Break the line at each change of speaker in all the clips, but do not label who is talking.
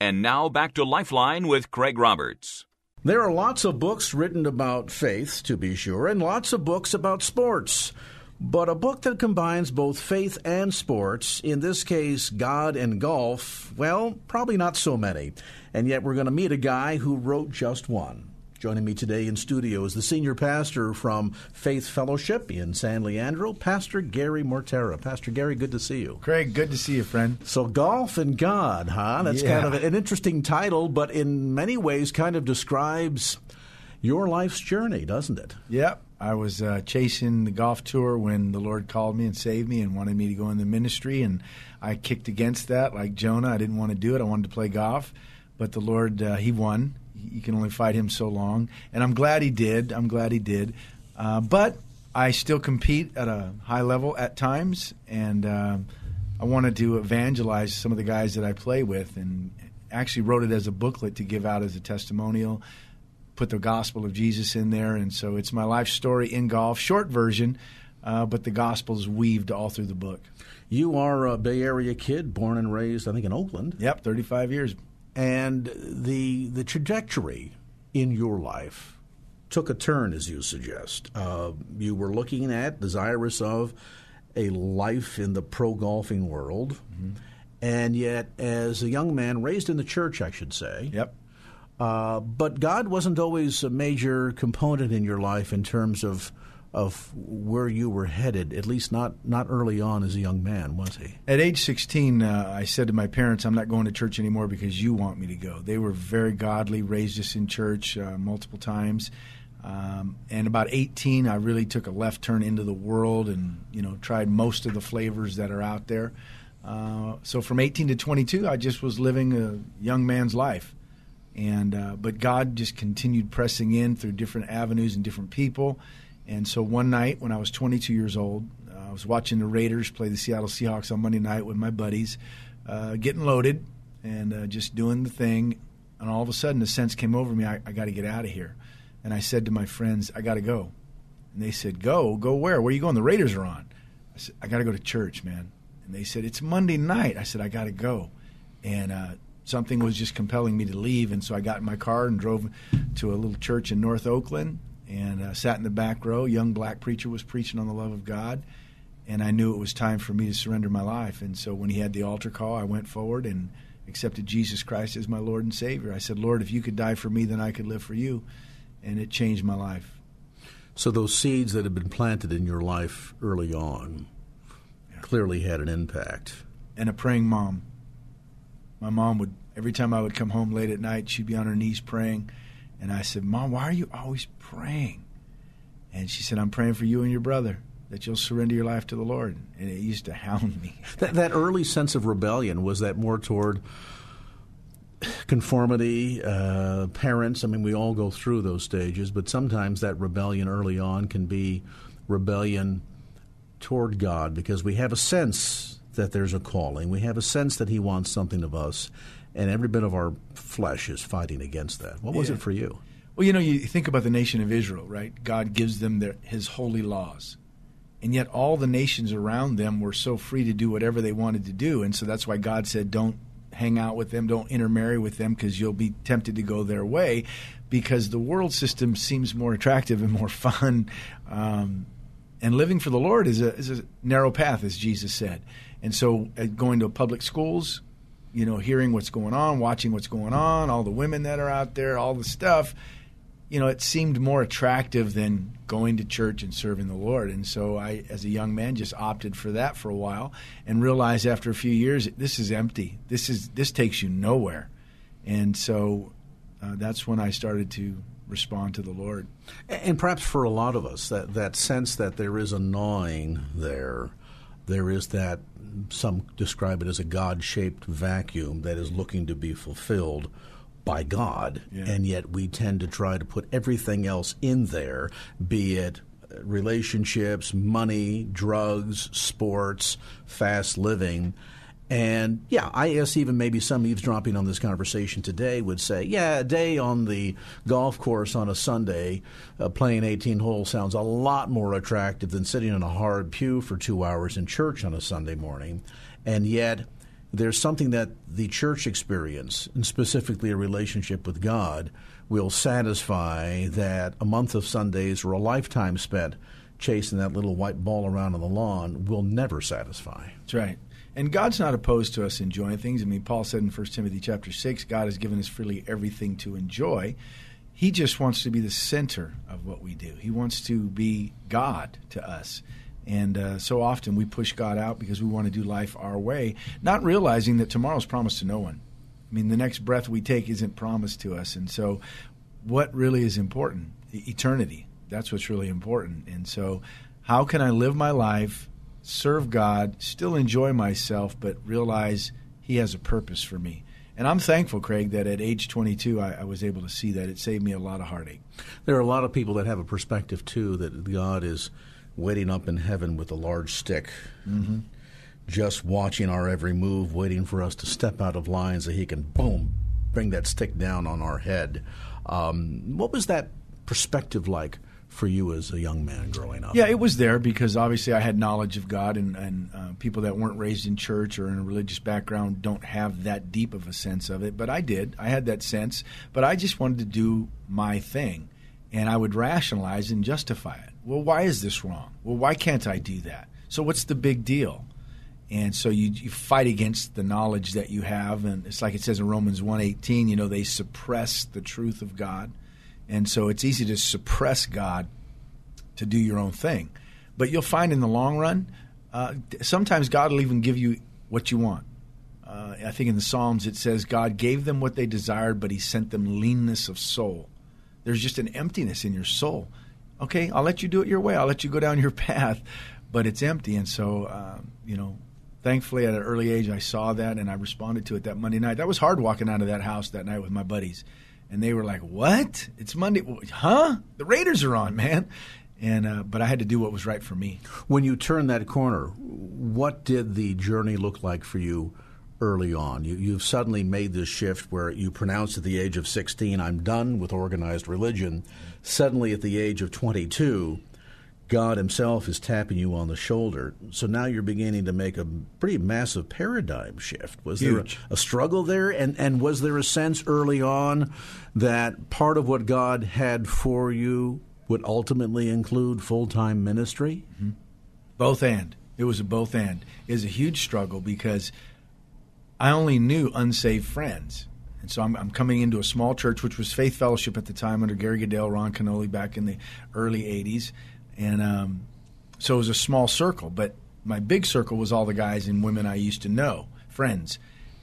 And now back to Lifeline with Craig Roberts.
There are lots of books written about faith, to be sure, and lots of books about sports. But a book that combines both faith and sports, in this case, God and golf, well, probably not so many. And yet we're going to meet a guy who wrote just one. Joining me today in studio is the senior pastor from Faith Fellowship in San Leandro, Pastor Gary Mortara. Pastor Gary, good to see you.
Craig, good to see you, friend.
So, Golf and God, huh? That's
Yeah.
kind of an interesting title, but in many ways kind of describes your life's journey, doesn't it?
Yep. I was uh, chasing the golf tour when the Lord called me and saved me and wanted me to go in the ministry, and I kicked against that like Jonah. I didn't want to do it. I wanted to play golf, but the Lord, uh, He won. You can only fight Him so long, and I'm glad He did. I'm glad He did. Uh, but I still compete at a high level at times, and um I wanted to evangelize some of the guys that I play with, and actually wrote it as a booklet to give out as a testimonial put the gospel of Jesus in there, and so it's my life story in golf, short version, uh, but the gospel is weaved all through the book.
You are a Bay Area kid, born and raised, I think, in Oakland.
Yep, 35 years.
And the the trajectory in your life took a turn, as you suggest. Uh, you were looking at, desirous of, a life in the pro golfing world, and yet, as a young man raised in the church, I should say.
Yep.
Uh, but God wasn't always a major component in your life in terms of of where you were headed. At least not not early on as a young man, was he?
At age 16, uh, I said to my parents, I'm not going to church anymore because you want me to go. They were very godly, raised us in church uh, multiple times. Um, and about 18, I really took a left turn into the world and, you know, tried most of the flavors that are out there. Uh, so from 18 to 22, I just was living a young man's life. And uh, but God just continued pressing in through different avenues and different people. And so one night when I was 22 years old, uh, I was watching the Raiders play the Seattle Seahawks on Monday night with my buddies, uh, getting loaded and uh, just doing the thing. And all of a sudden, the sense came over me: I, I got to get out of here. And I said to my friends, "I got to go." And they said, "Go, go where? Where are you going? The Raiders are on." I said, "I got to go to church, man." And they said, "It's Monday night." I said, "I got to go." And uh, something was just compelling me to leave, and so I got in my car and drove to a little church in North Oakland and uh, sat in the back row. Young black preacher was preaching on the love of God, and I knew it was time for me to surrender my life. And so when he had the altar call, I went forward and accepted Jesus Christ as my Lord and Savior. I said, "Lord, if you could die for me, then I could live for you," and it changed my life.
So those seeds that had been planted in your life early on clearly had an impact.
and a praying mom. My mom would every time I would come home late at night, she'd be on her knees praying, and I said, "Mom, why are you always praying?" And she said, "I'm praying for you and your brother that you'll surrender your life to the Lord." And it used to hound me.
That, that early sense of rebellion was that more toward conformity, uh, parents. I mean, we all go through those stages, but sometimes that rebellion early on can be rebellion toward God because we have a sense that there's a calling. We have a sense that He wants something of us, and every bit of our flesh is fighting against that. What was
Yeah.
it for you?
Well, you know, you think about the nation of Israel, right? God gives them their, His holy laws. And yet, all the nations around them were so free to do whatever they wanted to do. And so that's why God said, don't hang out with them, don't intermarry with them, because you'll be tempted to go their way. Because the world system seems more attractive and more fun. Um, and living for the Lord is a, is a narrow path, as Jesus said. And so, uh, going to public schools, you know, hearing what's going on, watching what's going on, all the women that are out there, all the stuff, you know, it seemed more attractive than going to church and serving the Lord. And so I, as a young man, just opted for that for a while and realized after a few years, this is empty. This is this takes you nowhere. And so uh, that's when I started to respond to the Lord.
And perhaps for a lot of us, that, that sense that there is a gnawing there there is that some describe it as a God shaped vacuum that is looking to be fulfilled by God,
Yeah.
and yet we tend to try to put everything else in there, be it uh, relationships, money, drugs, sports, fast living. And yeah, I guess even maybe some eavesdropping on this conversation today would say, yeah, a day on the golf course on a Sunday uh, playing 18 holes sounds a lot more attractive than sitting in a hard pew for two hours in church on a Sunday morning. And yet, there's something that the church experience, and specifically a relationship with God, will satisfy that a month of Sundays or a lifetime spent chasing that little white ball around on the lawn will never satisfy.
That's right. And God's not opposed to us enjoying things. I mean, Paul said in 1 Timothy chapter 6, God has given us freely everything to enjoy. He just wants to be the center of what we do. He wants to be God to us. And uh, so often we push God out because we want to do life our way, not realizing that tomorrow's promised to no one. I mean, the next breath we take isn't promised to us. And so, what really is important? Eternity. That's what's really important. And so, how can I live my life, serve God, still enjoy myself, but realize He has a purpose for me? And I'm thankful, Craig, that at age 22, I, I was able to see that. It saved me a lot of heartache.
There are a lot of people that have a perspective, too, that God is waiting up in heaven with a large stick, just watching our every move, waiting for us to step out of line so He can, boom, bring that stick down on our head. Um, what was that perspective like for you as a young man growing up?
Yeah, it was there because obviously I had knowledge of God, and, and uh, people that weren't raised in church or in a religious background don't have that deep of a sense of it. But I did. I had that sense. But I just wanted to do my thing. And I would rationalize and justify it. Well, why is this wrong? Well, why can't I do that? So, what's the big deal? And so you, you fight against the knowledge that you have, and it's like it says in Romans 1.18, you know, they suppress the truth of God. And so it's easy to suppress God to do your own thing. But you'll find in the long run, uh, sometimes God will even give you what you want. Uh, I think in the Psalms it says God gave them what they desired, but He sent them leanness of soul. There's just an emptiness in your soul. Okay, I'll let you do it your way. I'll let you go down your path, but it's empty. And so, uh, you know, thankfully at an early age I saw that and I responded to it that Monday night. That was hard walking out of that house that night with my buddies, and they were like, "What? It's Monday? Huh? The Raiders are on, man!" And uh, but I had to do what was right for me.
When you turned that corner, what did the journey look like for you early on? You, you've suddenly made this shift where you pronounced at the age of 16, I'm done with organized religion. Suddenly, at the age of 22, God Himself is tapping you on the shoulder. So now you're beginning to make a pretty massive paradigm shift. Was
Huge.
there a, a struggle there? And, and was there a sense early on that part of what God had for you would ultimately include full time ministry? Mm-hmm.
Both and. It was a both and. It was a huge struggle because I only knew unsaved friends. And so I'm, I'm coming into a small church, which was Faith Fellowship at the time under Gary Goodell, Ron Canoli back in the early 80s. And um, so it was a small circle. But my big circle was all the guys and women I used to know, friends.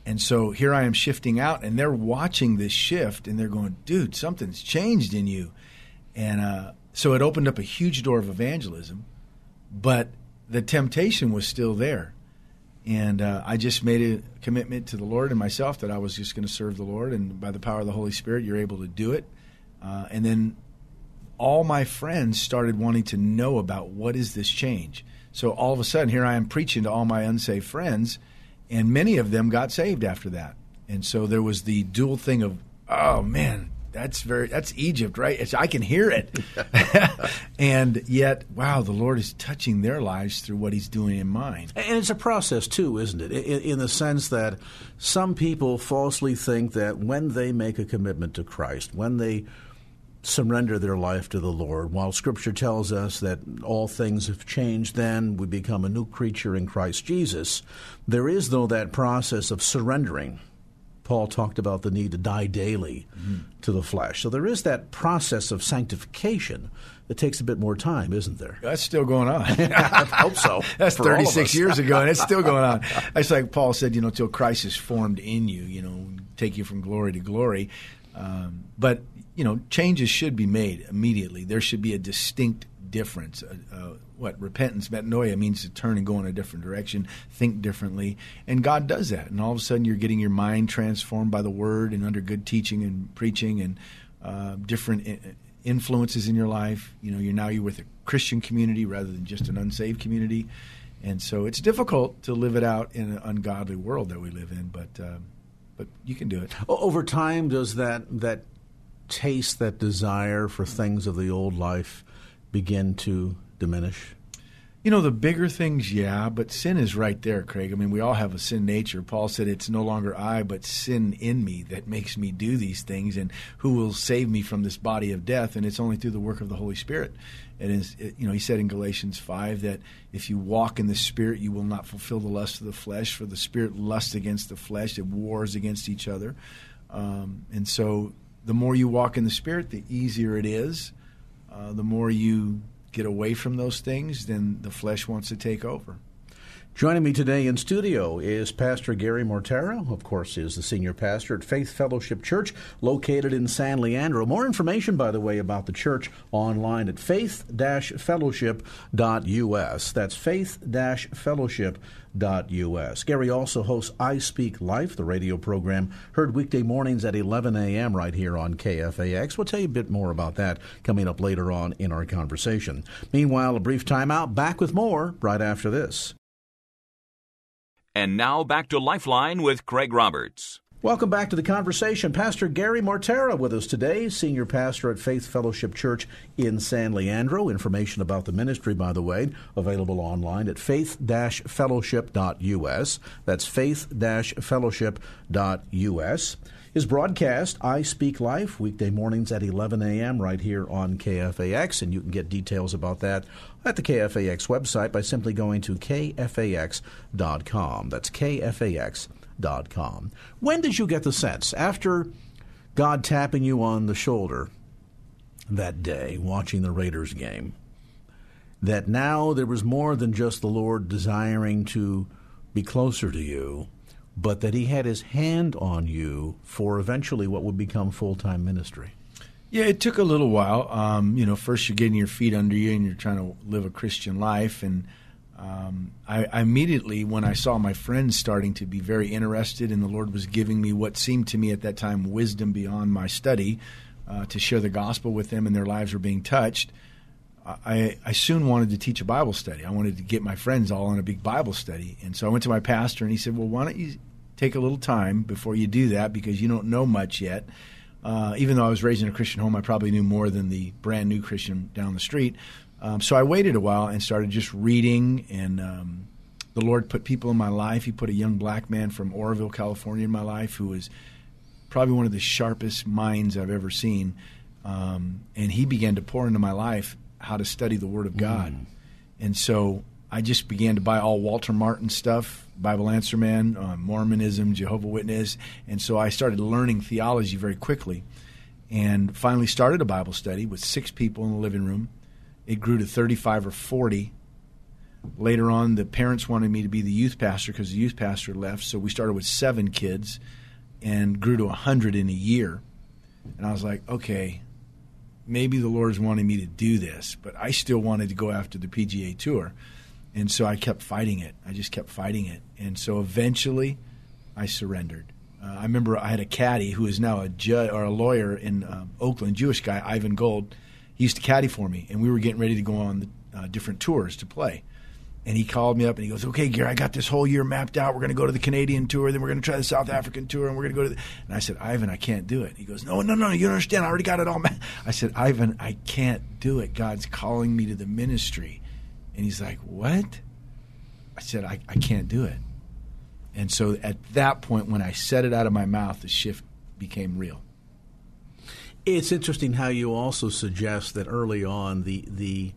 And so here I am shifting out, and they're watching this shift, and they're going, dude, something's changed in you. And uh, so it opened up a huge door of evangelism but the temptation was still there. And uh, I just made a commitment to the Lord and myself that I was just going to serve the Lord. And by the power of the Holy Spirit, you're able to do it. Uh, and then all my friends started wanting to know about what is this change. So all of a sudden, here I am preaching to all my unsaved friends, and many of them got saved after that. And so there was the dual thing of, oh man, that's very that's Egypt, right? It's, I can hear it, and yet, wow, the Lord is touching their lives through what He's doing in mine.
And it's a process too, isn't it? In, in the sense that some people falsely think that when they make a commitment to Christ, when they surrender their life to the Lord, while Scripture tells us that all things have changed, then we become a new creature in Christ Jesus. There is, though, that process of surrendering. Paul talked about the need to die daily to the flesh. So there is that process of sanctification that takes a bit more time, isn't there?
That's still going on.
I hope so.
That's
for all of
36 years ago, and it's still going on. It's like Paul said, you know, till Christ is formed in you, you know, take you from glory to glory. Um, but, you know, changes should be made immediately. There should be a distinct difference. Uh, uh, what repentance, metanoia means to turn and go in a different direction, think differently, and God does that. And all of a sudden, you're getting your mind transformed by the Word and under good teaching and preaching and uh, different influences in your life. You know, you're now you're with a Christian community rather than just an unsaved community, and so it's difficult to live it out in an ungodly world that we live in. But uh, but you can do it.
Over time, does that that taste, that desire for things of the old life, begin to diminish?
You know, the bigger things, yeah, but sin is right there, Craig. I mean, we all have a sin nature. Paul said, It's no longer I, but sin in me that makes me do these things, and who will save me from this body of death? And it's only through the work of the Holy Spirit. It is, you know, he said in Galatians 5 that if you walk in the Spirit, you will not fulfill the lust of the flesh, for the Spirit lusts against the flesh, it wars against each other. Um, and so the more you walk in the Spirit, the easier it is. Uh, the more you get away from those things, then the flesh wants to take over.
Joining me today in studio is Pastor Gary Mortara, of course, is the senior pastor at Faith Fellowship Church, located in San Leandro. More information, by the way, about the church online at faith-fellowship.us. That's faith-fellowship.us. Gary also hosts I Speak Life, the radio program heard weekday mornings at 11 a.m. right here on KFAX. We'll tell you a bit more about that coming up later on in our conversation. Meanwhile, a brief timeout. Back with more right after this.
And now back to Lifeline with Craig Roberts.
Welcome back to the conversation. Pastor Gary Mortara with us today, senior pastor at Faith Fellowship Church in San Leandro. Information about the ministry, by the way, available online at faith-fellowship.us. That's faith-fellowship.us. His broadcast, I Speak Life, weekday mornings at 11 a.m. right here on KFAX, and you can get details about that at the KFAX website by simply going to kfax.com. That's kfax.com. When did you get the sense, after God tapping you on the shoulder that day, watching the Raiders game, that now there was more than just the Lord desiring to be closer to you? But that he had his hand on you for eventually what would become full time ministry.
Yeah, it took a little while. Um, you know, first you're getting your feet under you and you're trying to live a Christian life. And um, I, I, immediately, when I saw my friends starting to be very interested, and the Lord was giving me what seemed to me at that time wisdom beyond my study uh, to share the gospel with them, and their lives were being touched. I, I soon wanted to teach a Bible study. I wanted to get my friends all on a big Bible study. And so I went to my pastor and he said, Well, why don't you take a little time before you do that because you don't know much yet. Uh, even though I was raised in a Christian home, I probably knew more than the brand new Christian down the street. Um, so I waited a while and started just reading. And um, the Lord put people in my life. He put a young black man from Oroville, California, in my life who was probably one of the sharpest minds I've ever seen. Um, and he began to pour into my life how to study the Word of God. Mm. And so I just began to buy all Walter Martin stuff, Bible Answer Man, uh, Mormonism, Jehovah Witness, and so I started learning theology very quickly, and finally started a Bible study with six people in the living room. It grew to 35 or 40. Later on, the parents wanted me to be the youth pastor because the youth pastor left, so we started with seven kids, and grew to 100 in a year. And I was like, okay, maybe the Lord's wanting me to do this, but I still wanted to go after the PGA Tour. And so I kept fighting it. I just kept fighting it. And so eventually I surrendered. Uh, I remember I had a caddy who is now a judge or a lawyer in uh, Oakland, Jewish guy, Ivan Gold. He used to caddy for me, and we were getting ready to go on the, uh, different tours to play. And he called me up and he goes, "Okay, Gary, I got this whole year mapped out. We're going to go to the Canadian tour, then we're going to try the South African tour, and we're going to go to." The... And I said, "Ivan, I can't do it." He goes, "No, no, no, you don't understand. I already got it all." Ma-. I said, "Ivan, I can't do it. God's calling me to the ministry." And he's like, What? I said, I, I can't do it. And so at that point, when I said it out of my mouth, the shift became real.
It's interesting how you also suggest that early on the the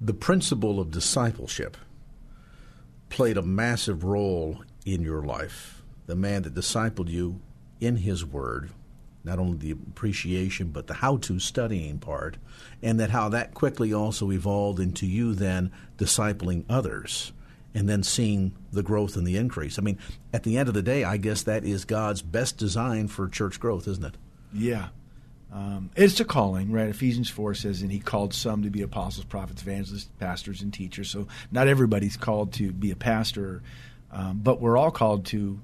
the principle of discipleship played a massive role in your life. The man that discipled you in his word not only the appreciation but the how to studying part, and that how that quickly also evolved into you then discipling others and then seeing the growth and the increase. I mean, at the end of the day, I guess that is God's best design for church growth, isn't it?
Yeah. Um, it's a calling, right? Ephesians 4 says, and he called some to be apostles, prophets, evangelists, pastors, and teachers. So not everybody's called to be a pastor, um, but we're all called to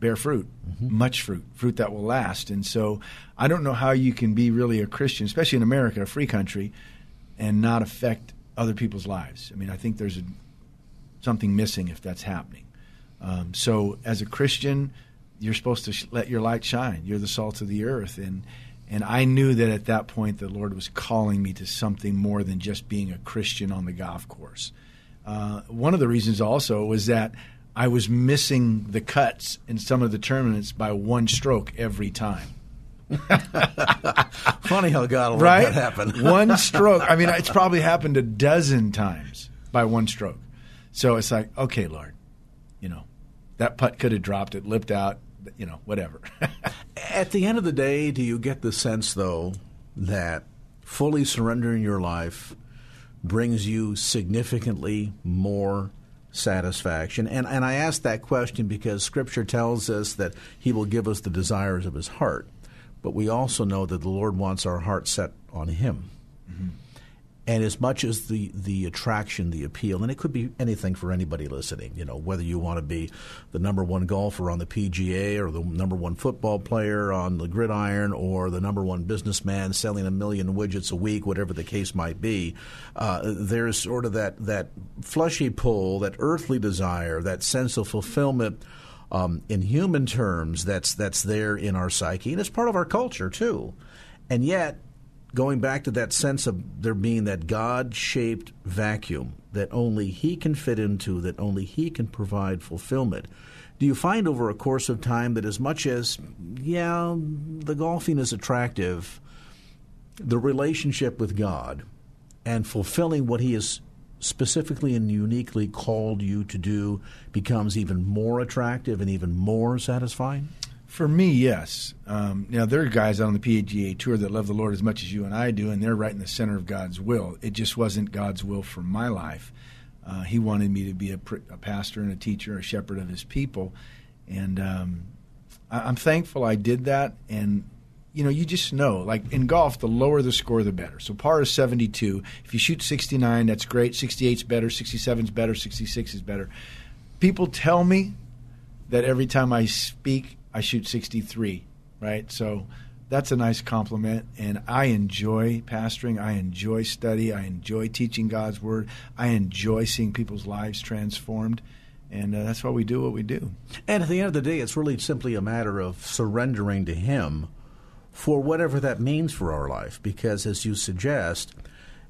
bear fruit, mm-hmm. much fruit, fruit that will last. And so I don't know how you can be really a Christian, especially in America, a free country, and not affect other people's lives. I mean, I think there's a, something missing if that's happening. Um, so as a Christian, you're supposed to sh- let your light shine. You're the salt of the earth, and and I knew that at that point the Lord was calling me to something more than just being a Christian on the golf course. Uh, one of the reasons also was that I was missing the cuts in some of the tournaments by one stroke every time.
Funny how God will
right?
that happen.
one stroke. I mean, it's probably happened a dozen times by one stroke. So it's like, okay, Lord, you know, that putt could have dropped it, lipped out, you know, whatever.
At the end of the day, do you get the sense, though, that fully surrendering your life brings you significantly more satisfaction? And, and I ask that question because Scripture tells us that He will give us the desires of His heart. But we also know that the Lord wants our heart set on Him. Mm-hmm. And as much as the, the attraction, the appeal, and it could be anything for anybody listening, you know, whether you want to be the number one golfer on the PGA or the number one football player on the gridiron or the number one businessman selling a million widgets a week, whatever the case might be, uh, there's sort of that, that fleshy pull, that earthly desire, that sense of fulfillment. Um, in human terms, that's that's there in our psyche, and it's part of our culture too. And yet, going back to that sense of there being that God shaped vacuum that only He can fit into, that only He can provide fulfillment. Do you find over a course of time that as much as, yeah, the golfing is attractive, the relationship with God and fulfilling what He has specifically and uniquely called you to do becomes even more attractive and even more satisfying?
For me, yes. Um, now there are guys on the PGA tour that love the Lord as much as you and I do, and they're right in the center of God's will. It just wasn't God's will for my life. Uh, he wanted me to be a, a, pastor and a teacher, a shepherd of His people, and um, I, am thankful I did that. And you know, you just know, like in golf, the lower the score, the better. So par is 72. If you shoot 69, that's great. 68 is better. 67 is better. 66 is better. People tell me that every time I speak I shoot 63, right? So that's a nice compliment. And I enjoy pastoring. I enjoy study. I enjoy teaching God's word. I enjoy seeing people's lives transformed. And uh, that's why we do what we do.
And at the end of the day, it's really simply a matter of surrendering to Him for whatever that means for our life. Because as you suggest,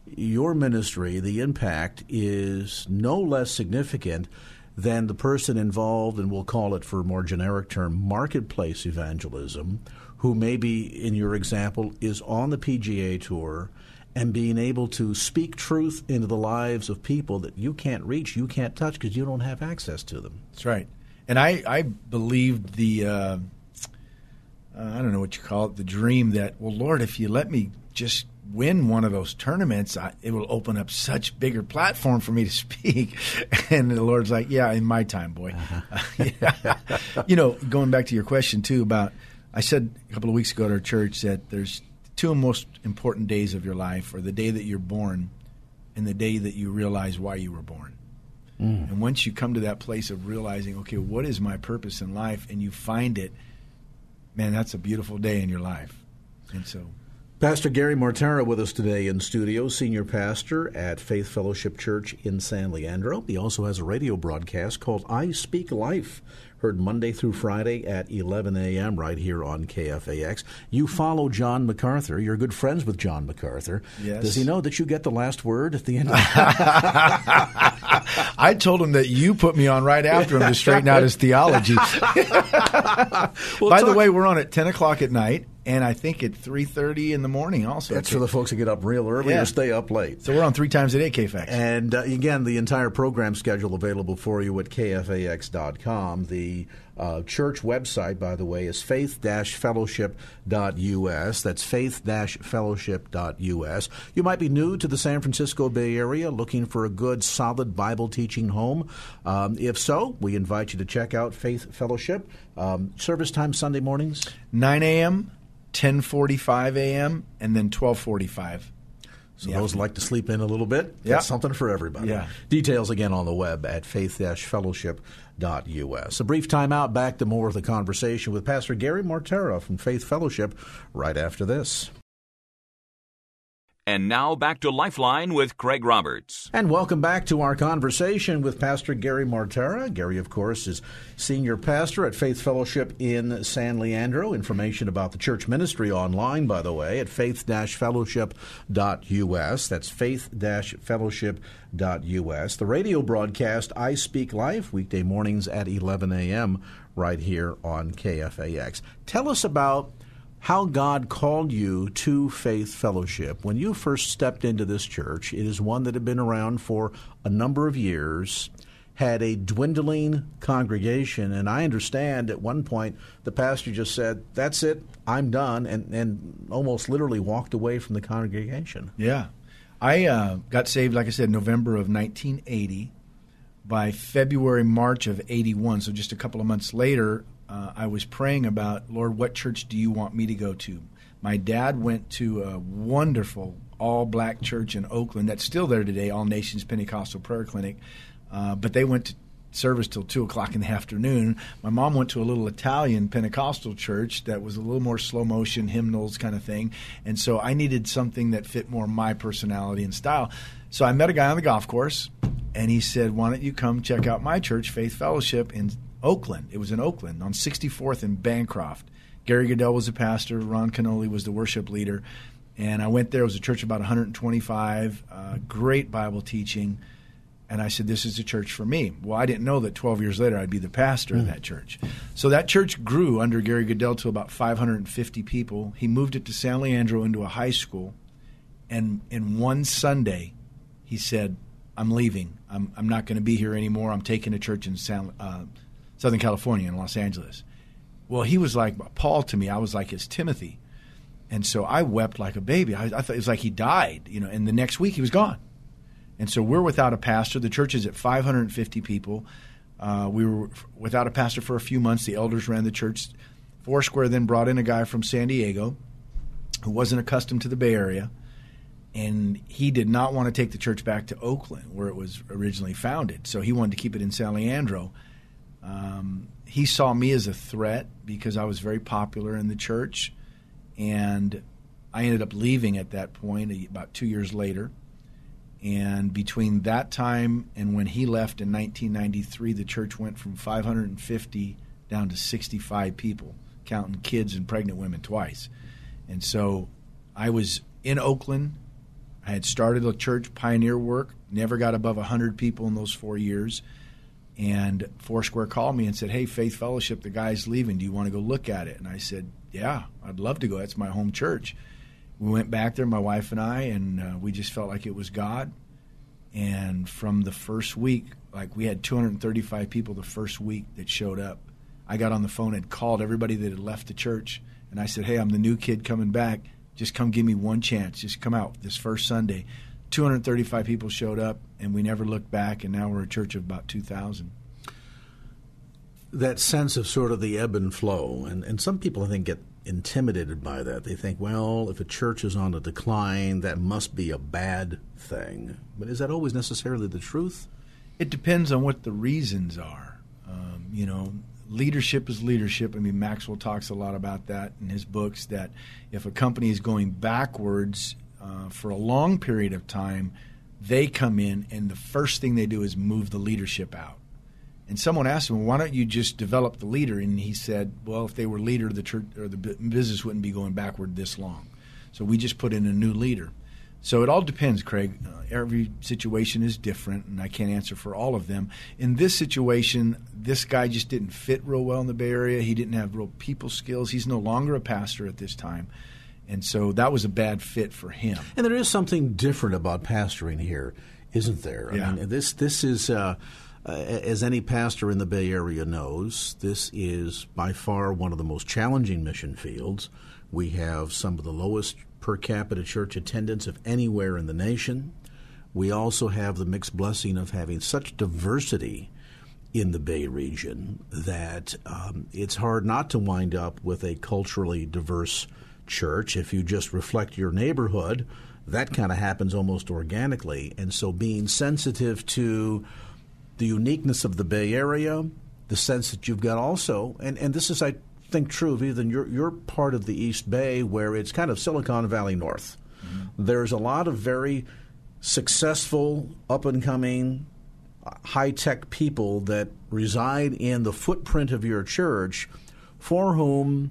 your ministry, the impact is no less significant than the person involved, and we'll call it for a more generic term, marketplace evangelism, who maybe, in your example, is on the PGA Tour and being able to speak truth into the lives of people that you can't reach, you can't touch because you don't have access to them.
That's right. And I, I believed the, uh, uh, I don't know what you call it, the dream that, well, Lord, if you let me just win one of those tournaments, I, it will open up such bigger platform for me to speak. And the Lord's like, yeah, in my time, boy. Uh-huh. yeah. you know, going back to your question too about, I said a couple of weeks ago at our church that there's two most important days of your life, or the day that you're born, and the day that you realize why you were born. Mm. And once you come to that place of realizing, okay, what is my purpose in life, and you find it, man, that's a beautiful day in your life. And so
Pastor Gary Mortara with us today in studio, senior pastor at Faith Fellowship Church in San Leandro. He also has a radio broadcast called I Speak Life, heard Monday through Friday at 11 a.m. right here on KFAX. You follow John MacArthur. You're good friends with John MacArthur.
Yes.
Does he know that you get the last word at the end?
I told him that you put me on right after him to straighten out his theology. well, By talk- the way, we're on at 10 o'clock at night and I think at three thirty in the morning. Also,
that's for the folks who get up real early yeah. or stay up late.
So we're on three times a day, KFAX.
And uh, again, the entire program schedule available for you at kfax.com. The uh, church website, by the way, is faith-fellowship.us. That's faith-fellowship.us. You might be new to the San Francisco Bay Area, looking for a good, solid Bible teaching home. Um, if so, we invite you to check out Faith Fellowship. Um, service time Sunday mornings,
nine a.m 10:45 a.m. and then 12:45.
So
Yeah.
those like to sleep in a little bit,
Yeah.
that's something for everybody.
Yeah.
Details again on the web at faith-fellowship.us. A brief timeout. back to more of the conversation with Pastor Gary Mortara from Faith Fellowship right after this.
And now back to Lifeline with Craig Roberts.
And welcome back to our conversation with Pastor Gary Mortara. Gary, of course, is senior pastor at Faith Fellowship in San Leandro. Information about the church ministry online, by the way, at faith-fellowship.us. That's faith-fellowship.us. The radio broadcast I Speak Life, weekday mornings at 11 a.m., right here on KFAX. Tell us about how God called you to Faith Fellowship. When you first stepped into this church, it is one that had been around for a number of years, had a dwindling congregation, and I understand at one point the pastor just said, That's it, I'm done, and, and almost literally walked away from the congregation.
Yeah. I uh, got saved, like I said, November of 1980. By February, March of 81, so just a couple of months later, uh, I was praying about, Lord, what church do you want me to go to? My dad went to a wonderful all black church in Oakland that's still there today, All Nations Pentecostal Prayer Clinic, uh, but they went to service till two o'clock in the afternoon. My mom went to a little Italian Pentecostal church that was a little more slow motion hymnals kind of thing, and so I needed something that fit more my personality and style. So I met a guy on the golf course, and he said, "Why don't you come check out my church, Faith Fellowship in Oakland?" It was in Oakland on 64th and Bancroft. Gary Goodell was the pastor. Ron Canoli was the worship leader. And I went there. It was a church about 125. Uh, great Bible teaching. And I said, This is a church for me. Well, I didn't know that 12 years later I'd be the pastor of that church. So that church grew under Gary Goodell to about 550 people. He moved it to San Leandro into a high school. And in one Sunday, he said, I'm leaving. I'm, I'm not going to be here anymore. I'm taking a church in San, uh, Southern California, in Los Angeles. Well, he was like Paul to me. I was like his Timothy. And so I wept like a baby. I, I thought it was like he died, you know, and the next week he was gone. And so we're without a pastor. The church is at 550 people. Uh, we were without a pastor for a few months. The elders ran the church. Foursquare then brought in a guy from San Diego who wasn't accustomed to the Bay Area. And he did not want to take the church back to Oakland, where it was originally founded. So he wanted to keep it in San Leandro. Um, he saw me as a threat because I was very popular in the church. And I ended up leaving at that point about two years later. And between that time and when he left in 1993, the church went from 550 down to 65 people, counting kids and pregnant women twice. And so I was in Oakland. I had started a church, pioneer work, never got above 100 people in those four years. And Foursquare called me and said, Hey, Faith Fellowship, the guy's leaving. Do you want to go look at it? And I said, Yeah, I'd love to go. That's my home church. We went back there, my wife and I, and uh, we just felt like it was God. And from the first week, like we had 235 people the first week that showed up. I got on the phone and called everybody that had left the church. And I said, Hey, I'm the new kid coming back. Just come give me one chance. Just come out this first Sunday. 235 people showed up, and we never looked back. And now we're a church of about 2,000.
that sense of sort of the ebb and flow, and, and some people I think get intimidated by that. They think, well, if a church is on a decline, that must be a bad thing. But is that always necessarily the truth?
It depends on what the reasons are. Um, you know, leadership is leadership. I mean, Maxwell talks a lot about that in his books. That if a company is going backwards uh, for a long period of time, they come in and the first thing they do is move the leadership out. And someone asked him, "Why don't you just develop the leader?" And he said, "Well, if they were leader, the church or the business wouldn't be going backward this long. So we just put in a new leader." So it all depends, Craig. Uh, every situation is different, and I can't answer for all of them. In this situation, this guy just didn't fit real well in the Bay Area. He didn't have real people skills. He's no longer a pastor at this time. And so that was a bad fit for him.
And there is something different about pastoring here, isn't there? I
Yeah.
mean, this this is, uh, uh, as any pastor in the Bay Area knows, this is by far one of the most challenging mission fields. We have some of the lowest per capita church attendance of anywhere in the nation. We also have the mixed blessing of having such diversity in the Bay region that um, it's hard not to wind up with a culturally diverse church. If you just reflect your neighborhood, that kind of happens almost organically. And so being sensitive to the uniqueness of the Bay Area, the sense that you've got also, and, and this is, I think, true of even your, your part of the East Bay where it's kind of Silicon Valley North. Mm-hmm. There's a lot of very successful, up and coming, high tech people that reside in the footprint of your church for whom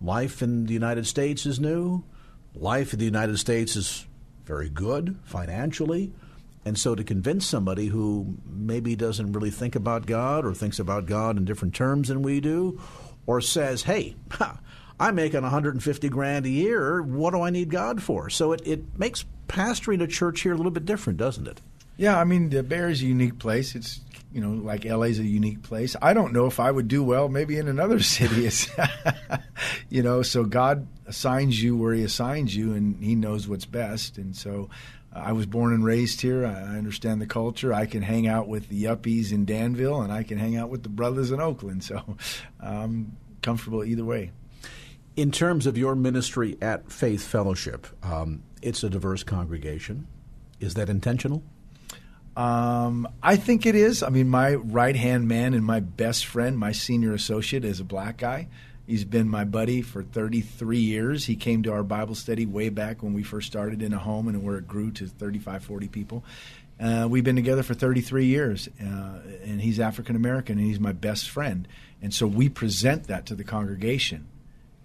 life in the United States is new, life in the United States is very good financially. And so to convince somebody who maybe doesn't really think about God or thinks about God in different terms than we do, or says, hey, I'm making 150 grand a year, what do I need God for? So it, it makes pastoring a church here a little bit different, doesn't it?
Yeah, I mean, the Bear is a unique place. It's you know, like LA's a unique place. I don't know if I would do well maybe in another city. you know, so God assigns you where He assigns you, and He knows what's best. And so, uh, I was born and raised here. I understand the culture. I can hang out with the yuppies in Danville, and I can hang out with the brothers in Oakland. So, I'm comfortable either way.
In terms of your ministry at Faith Fellowship, um, it's a diverse congregation. Is that intentional?
Um, I think it is. I mean, my right hand man and my best friend, my senior associate, is a black guy. He's been my buddy for 33 years. He came to our Bible study way back when we first started in a home and where it grew to 35, 40 people. Uh, we've been together for 33 years, uh, and he's African American, and he's my best friend. And so we present that to the congregation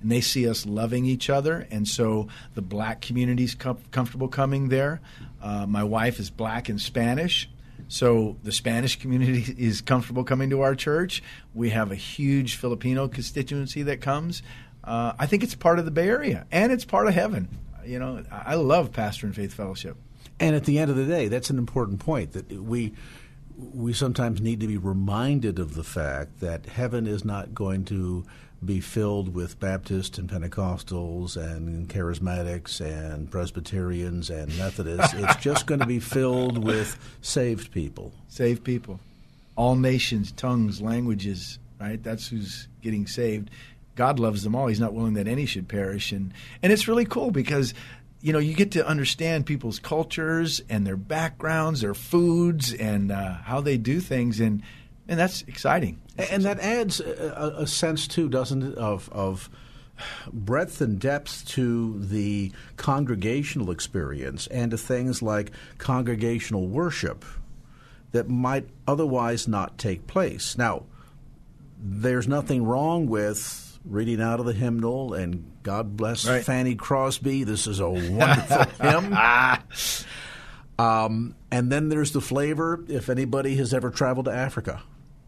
and they see us loving each other. And so the black community's com- comfortable coming there. Uh, my wife is black and Spanish. So the Spanish community is comfortable coming to our church. We have a huge Filipino constituency that comes. Uh, I think it's part of the Bay Area and it's part of heaven. You know, I love Pastor and Faith Fellowship.
And at the end of the day, that's an important point that we we sometimes need to be reminded of the fact that heaven is not going to be filled with Baptists and Pentecostals and charismatics and Presbyterians and Methodists. it's just going to be filled with saved people.
Saved people. All nations, tongues, languages, right? That's who's getting saved. God loves them all. He's not willing that any should perish. And, and it's really cool because you know, you get to understand people's cultures and their backgrounds, their foods, and uh, how they do things, and and that's exciting.
And that adds a, a sense too, doesn't it, of of breadth and depth to the congregational experience and to things like congregational worship that might otherwise not take place. Now, there's nothing wrong with reading out of the hymnal and God bless right. Fanny Crosby. This is a wonderful hymn. Um, and then there's the flavor. If anybody has ever traveled to Africa,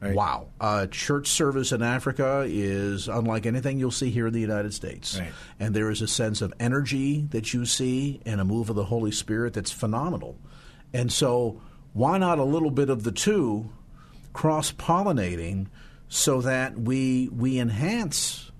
Right. Wow. Uh, church service in Africa is unlike anything you'll see here in the United States. Right. And there is a sense of energy that you see and a move of the Holy Spirit that's phenomenal. And so, why not a little bit of the two cross pollinating so that we, we enhance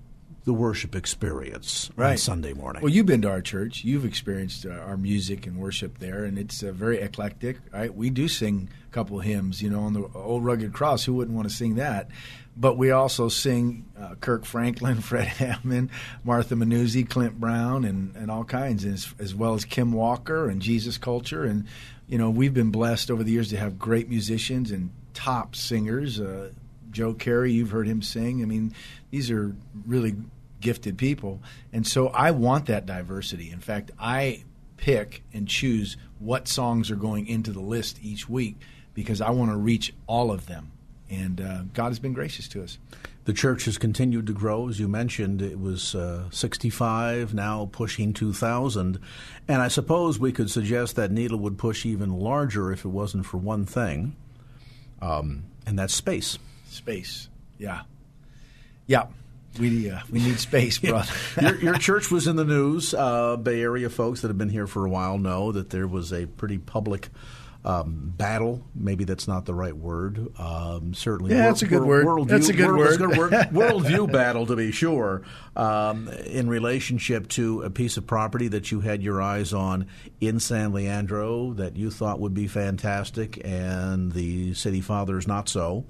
the worship experience right. on Sunday morning.
Well, you've been to our church. You've experienced uh, our music and worship there, and it's uh, very eclectic. Right? We do sing couple hymns, you know, on the old rugged cross. Who wouldn't want to sing that? But we also sing uh, Kirk Franklin, Fred Hammond, Martha Munizzi, Clint Brown, and, and all kinds, as, as well as Kim Walker and Jesus Culture. And, you know, we've been blessed over the years to have great musicians and top singers. Uh, Joe Carey, you've heard him sing. I mean, these are really gifted people. And so I want that diversity. In fact, I pick and choose what songs are going into the list each week because I want to reach all of them. And uh, God has been gracious to us.
The church has continued to grow. As you mentioned, it was uh, 65, now pushing 2,000. And I suppose we could suggest that needle would push even larger if it wasn't for one thing, um, and that's space.
Space, yeah. Yeah. We uh, we need space, brother.
your, your, church was in the news. Uh, Bay Area folks that have been here for a while know that there was a pretty public um, battle. Maybe that's not the right word. Um, certainly,
yeah, that's a good word. Worldview, that's a good
world, word. Word. worldview battle, to be sure, um, in relationship to a piece of property that you had your eyes on in San Leandro that you thought would be fantastic, and the city fathers not so.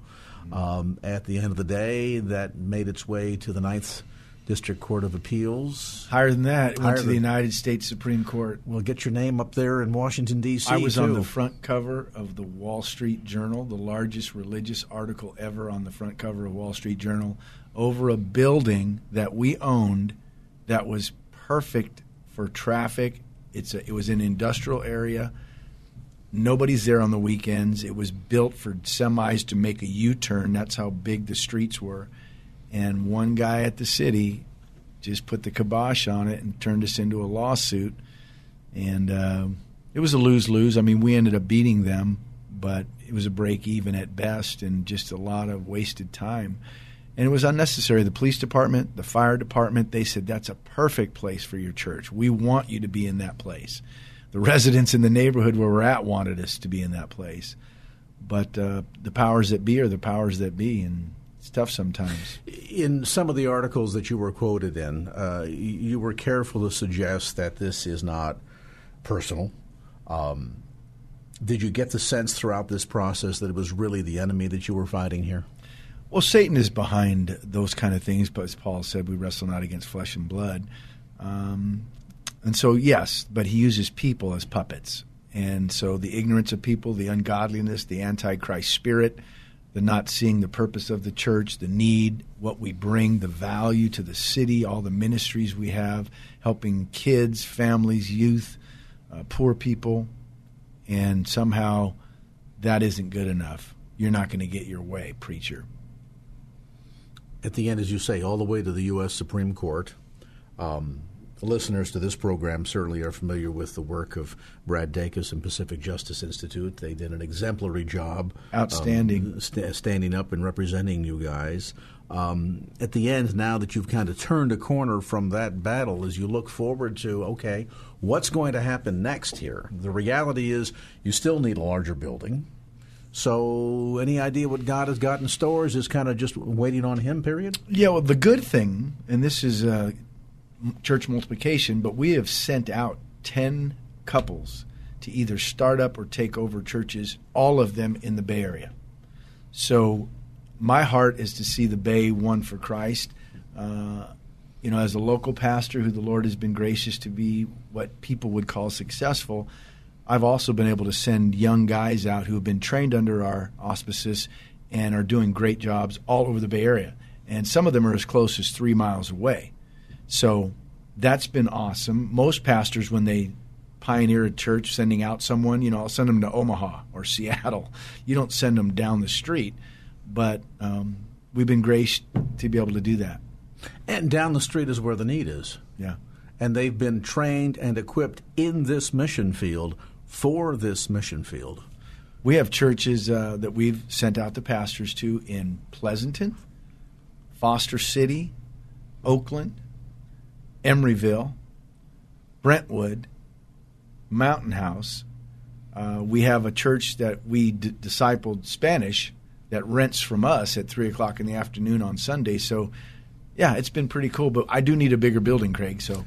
Um, at the end of the day, that made its way to the Ninth District Court of Appeals.
Higher than that, it went to the United States Supreme Court.
Well, get your name up there in Washington, D.C.
I was
too.
on the front cover of the Wall Street Journal, the largest religious article ever on the front cover of Wall Street Journal, over a building that we owned that was perfect for traffic. It's a, it was an industrial area. Nobody's there on the weekends. It was built for semis to make a U-turn. That's how big the streets were. And one guy at the city just put the kibosh on it and turned us into a lawsuit and uh, it was a lose lose. I mean, we ended up beating them, but it was a break even at best, and just a lot of wasted time. And it was unnecessary. The police department, the fire department, they said that's a perfect place for your church. We want you to be in that place. The residents in the neighborhood where we're at wanted us to be in that place, but uh, the powers that be are the powers that be, and it's tough sometimes.
In some of the articles that you were quoted in, uh, you you were careful to suggest that this is not personal. Um, did you get the sense throughout this process that it was really the enemy that you were fighting here?
Well, Satan is behind those kind of things, but as Paul said, we wrestle not against flesh and blood. Um, and so, yes, but he uses people as puppets. And so the ignorance of people, the ungodliness, the antichrist spirit, the not seeing the purpose of the church, the need, what we bring, the value to the city, all the ministries we have, helping kids, families, youth, uh, poor people, and somehow that isn't good enough. You're not going to get your way, preacher.
At the end, as you say, all the way to the U.S. Supreme Court. Um, listeners to this program certainly are familiar with the work of Brad Dacus and Pacific Justice Institute. They did an exemplary job.
Outstanding.
um, sta standing up and representing you guys. Um, at the end, now that you've kind of turned a corner from that battle, as you look forward to, okay, what's going to happen next here? The reality is you still need a larger building. So, any idea what God has got in store? Is kind of just waiting on Him, period?
Yeah, well, the good thing, and this is uh, church multiplication, but we have sent out 10 couples to either start up or take over churches, all of them in the Bay Area. So, my heart is to see the Bay won for Christ. Uh, you know, as a local pastor who the Lord has been gracious to be what people would call successful, I've also been able to send young guys out who have been trained under our auspices and are doing great jobs all over the Bay Area. And some of them are as close as three miles away. So that's been awesome. Most pastors, when they pioneer a church, sending out someone, you know, I'll send them to Omaha or Seattle. You don't send them down the street. But um, we've been graced to be able to do that.
And down the street is where the need is.
Yeah.
And they've been trained and equipped in this mission field for this mission field.
We have churches uh, that we've sent out the pastors to in Pleasanton, Foster City, Oakland, Emeryville, Brentwood, Mountain House. Uh, we have a church that we d- discipled Spanish that rents from us at three o'clock in the afternoon on Sunday. So, yeah, it's been pretty cool. But I do need a bigger building, Craig. So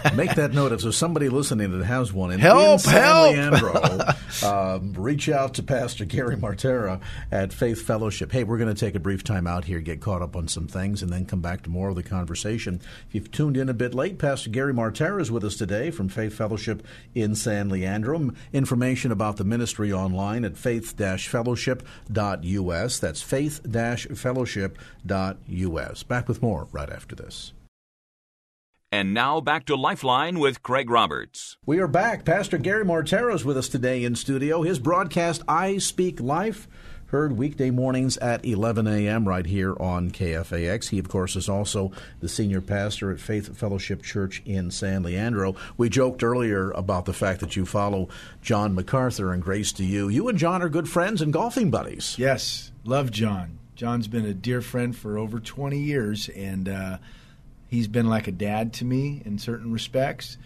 Make that note. If there's somebody listening that has one, in,
Help,
in San
help!
Leandro, um, reach out to Pastor Gary Mortara at Faith Fellowship. Hey, we're going to take a brief time out here, get caught up on some things, and then come back to more of the conversation. If you've tuned in a bit late, Pastor Gary Mortara is with us today from Faith Fellowship in San Leandro. Information about the ministry online at faith-fellowship.us. That's faith-fellowship.us. Back with more right after this.
And now back to Lifeline with Craig Roberts.
We are back. Pastor Gary Mortara is with us today in studio. His broadcast, I Speak Life, heard weekday mornings at 11 a.m. right here on KFAX. He, of course, is also the senior pastor at Faith Fellowship Church in San Leandro. We joked earlier about the fact that you follow John MacArthur and Grace to You. You and John are good friends and golfing buddies.
Yes, love John. John's been a dear friend for over 20 years, and uh, he's been like a dad to me in certain respects.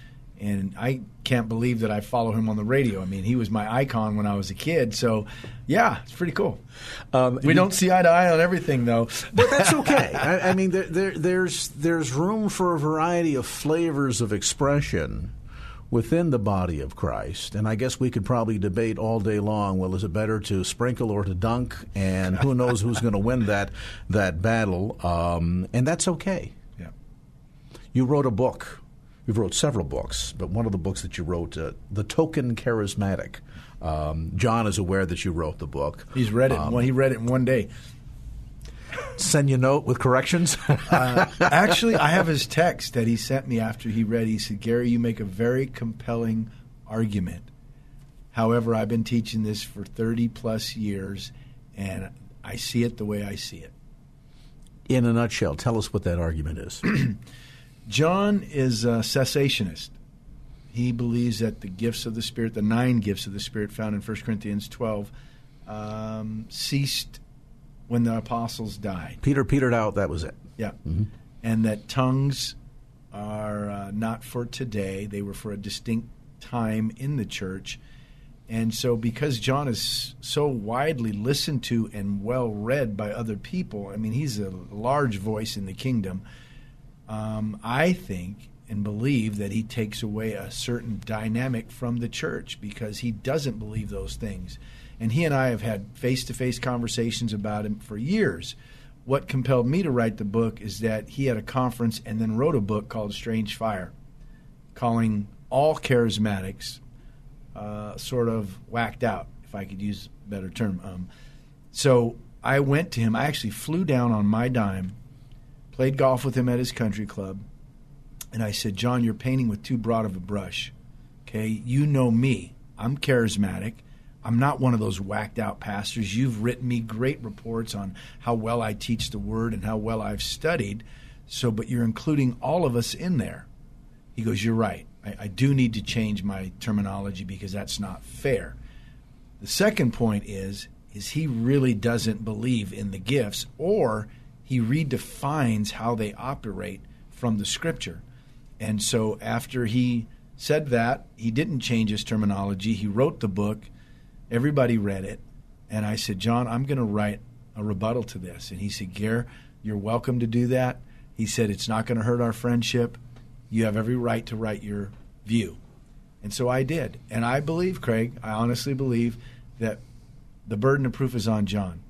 And I can't believe that I follow him on the radio. I mean, he was my icon when I was a kid. So, yeah, it's pretty cool.
Um,
We don't see eye to eye on everything, though.
but that's okay. I, I mean, there, there, there's there's room for a variety of flavors of expression within the body of Christ, and I guess we could probably debate all day long. Well, is it better to sprinkle or to dunk? And who knows who's going to win that that battle? Um, and that's okay.
yeah.
You wrote a book. You've wrote several books, but one of the books that you wrote, uh, The Token Charismatic. Um, John is aware that you wrote the book.
He's read it. Um, well, he read it in one day.
Send you a note with corrections?
uh, actually, I have his text that he sent me after he read. He said, Gary, you make a very compelling argument. However, I've been teaching this for 30 plus years, and I see it the way I see it.
In a nutshell, tell us what that argument is.
John is a cessationist. He believes that the gifts of the Spirit, the nine gifts of the Spirit found in 1 Corinthians 12, um, ceased when the apostles died.
Peter petered out, that was it.
Yeah. Mm-hmm. And that tongues are uh, not for today, they were for a distinct time in the church. And so, because John is so widely listened to and well read by other people, I mean, he's a large voice in the kingdom. Um, I think and believe that he takes away a certain dynamic from the church because he doesn't believe those things. And he and I have had face to face conversations about him for years. What compelled me to write the book is that he had a conference and then wrote a book called Strange Fire, calling all charismatics uh, sort of whacked out, if I could use a better term. Um, so I went to him. I actually flew down on my dime, played golf with him at his country club, and I said, John, you're painting with too broad of a brush. Okay, you know me. I'm charismatic. I'm not one of those whacked out pastors. You've written me great reports on how well I teach the word and how well I've studied. So, but you're including all of us in there. He goes, You're right. I, I do need to change my terminology because that's not fair. The second point is is he really doesn't believe in the gifts or he redefines how they operate from the scripture. And so after he said that, he didn't change his terminology. He wrote the book. Everybody read it. And I said, John, I'm going to write a rebuttal to this. And he said, Gare, you're welcome to do that. He said, it's not going to hurt our friendship. You have every right to write your view. And so I did. And I believe, Craig, I honestly believe that the burden of proof is on John.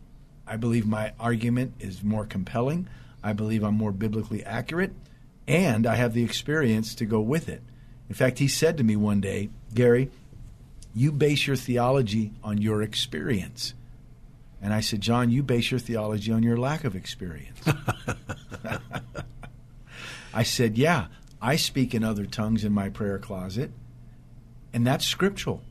I believe my argument is more compelling. I believe I'm more biblically accurate. And I have the experience to go with it. In fact, he said to me one day, Gary, you base your theology on your experience. And I said, John, you base your theology on your lack of experience. I said, Yeah, I speak in other tongues in my prayer closet, and that's scriptural.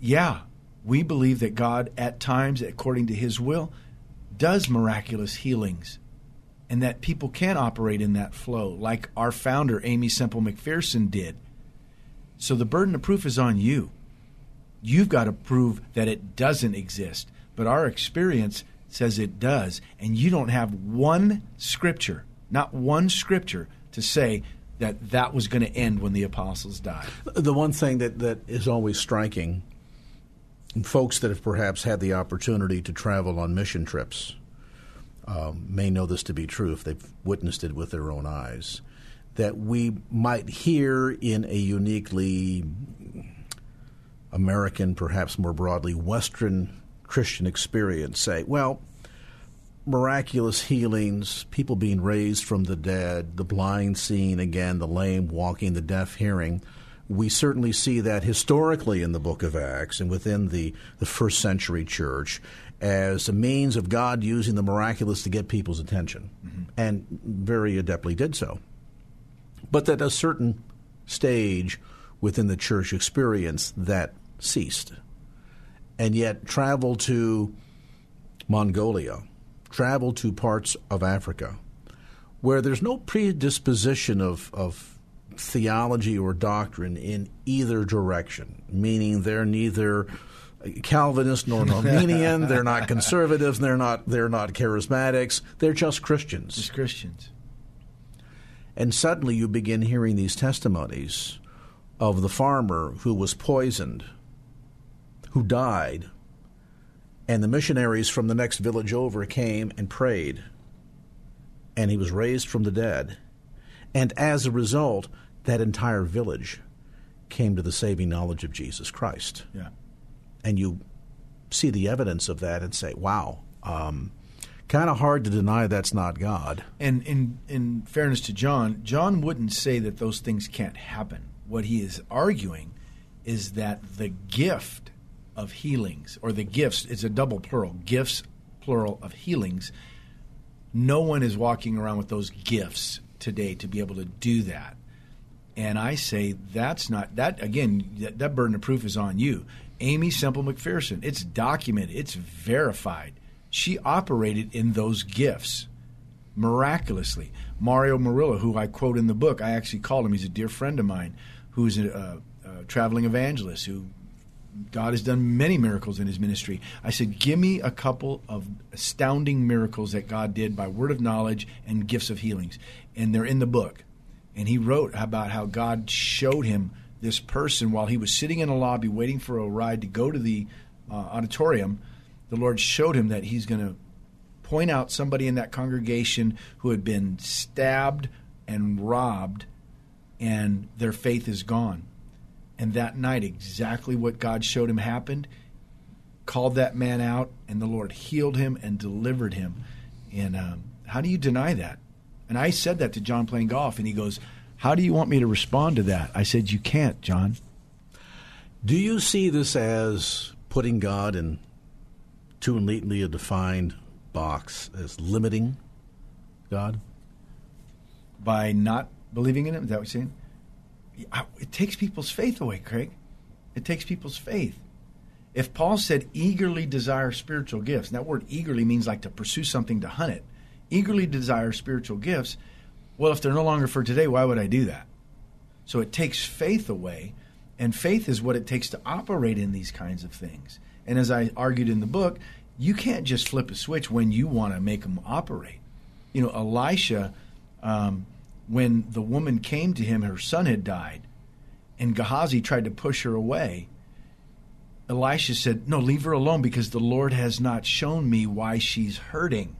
Yeah, we believe that God, at times, according to His will, does miraculous healings, and that people can operate in that flow, like our founder, Aimee Semple McPherson, did. So the burden of proof is on you. You've got to prove that it doesn't exist, but our experience says it does, and you don't have one scripture, not one scripture to say that that was going to end when the apostles died.
The one thing that, that is always striking, folks that have perhaps had the opportunity to travel on mission trips um, may know this to be true if they've witnessed it with their own eyes, that we might hear in a uniquely American, perhaps more broadly Western Christian experience say, well, miraculous healings, people being raised from the dead, the blind seeing again, the lame walking, the deaf hearing. We certainly see that historically in the book of Acts and within the, the first century church as a means of God using the miraculous to get people's attention, mm-hmm. and very adeptly did so. But that a certain stage within the church experience, that ceased. And yet, travel to Mongolia, travel to parts of Africa where there's no predisposition of, of theology or doctrine in either direction, meaning they're neither Calvinist nor Arminian, they're not conservatives, they're not they're not charismatics, they're just Christians.
Just Christians.
And suddenly you begin hearing these testimonies of the farmer who was poisoned, who died, and the missionaries from the next village over came and prayed. And he was raised from the dead. And as a result, that entire village came to the saving knowledge of Jesus Christ.
Yeah.
And you see the evidence of that and say, wow, um, kind of hard to deny that's not God.
And in in fairness to John, John wouldn't say that those things can't happen. What he is arguing is that the gift of healings, or the gifts, it's a double plural, gifts plural of healings. No one is walking around with those gifts today to be able to do that. And I say that's not that again. That, that burden of proof is on you, Aimee Semple McPherson. It's documented. It's verified. She operated in those gifts miraculously. Mario Murillo, who I quote in the book, I actually called him. He's a dear friend of mine, who's a, a, a traveling evangelist who God has done many miracles in his ministry. I said, Give me a couple of astounding miracles that God did by word of knowledge and gifts of healings. And they're in the book and he wrote about how God showed him this person while he was sitting in a lobby waiting for a ride to go to the uh, auditorium. The Lord showed him that he's going to point out somebody in that congregation who had been stabbed and robbed, and their faith is gone. And that night, exactly what God showed him happened. Called that man out, and the Lord healed him and delivered him. And um, how do you deny that? And I said that to John playing golf, and he goes, How do you want me to respond to that? I said, You can't, John.
Do you see this as putting God in too neatly a defined box, as limiting God?
By not believing in Him? Is that what you're saying? It takes people's faith away, Craig. It takes people's faith. If Paul said eagerly desire spiritual gifts, and that word eagerly means like to pursue something to hunt it eagerly desire spiritual gifts. Well, if they're no longer for today, why would I do that? So it takes faith away, and faith is what it takes to operate in these kinds of things. And as I argued in the book, you can't just flip a switch when you want to make them operate. You know, Elisha, um, when the woman came to him, her son had died, and Gehazi tried to push her away. Elisha said, No, leave her alone because the Lord has not shown me why she's hurting.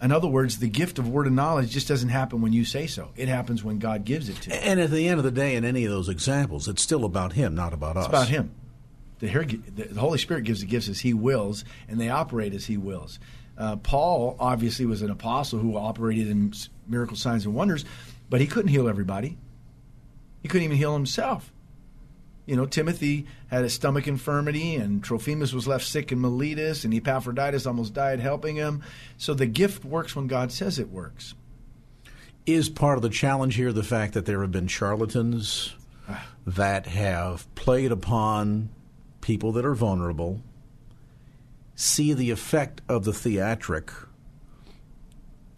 In other words, the gift of word of knowledge just doesn't happen when you say so. It happens when God gives it to you.
And at the end of the day, in any of those examples, it's still about Him, not about
us.
It's
about Him. The, the Holy Spirit gives the gifts as He wills, and they operate as He wills. Uh, Paul obviously was an apostle who operated in miracle signs and wonders, but he couldn't heal everybody. He couldn't even heal himself. You know, Timothy had a stomach infirmity, and Trophimus was left sick in Miletus, and Epaphroditus almost died helping him. So the gift works when God says it works.
Is part of the challenge here the fact that there have been charlatans that have played upon people that are vulnerable, see the effect of the theatric,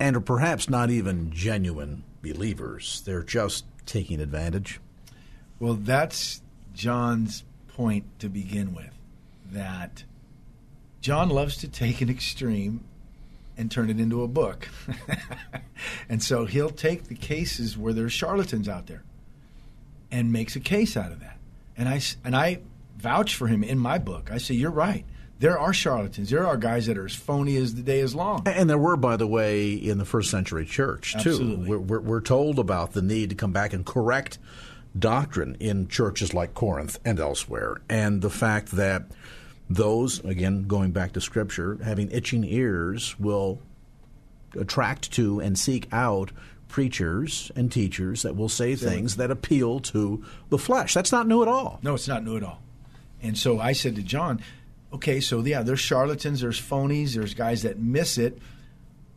and are perhaps not even genuine believers? They're just taking advantage?
Well, that's John's point to begin with that John loves to take an extreme and turn it into a book. and so he'll take the cases where there's charlatans out there and makes a case out of that. And I, and I vouch for him in my book. I say, you're right. There are charlatans. There are guys that are as phony as the day is long.
And there were, by the way, in the first century church, too.
Absolutely.
We're, we're, we're told about the need to come back and correct doctrine in churches like Corinth and elsewhere, and the fact that those, again, going back to Scripture, having itching ears will attract to and seek out preachers and teachers that will say things that appeal to the flesh. That's not new at all.
No, it's not new at all. And so I said to John, okay, so yeah, there's charlatans, there's phonies, there's guys that miss it,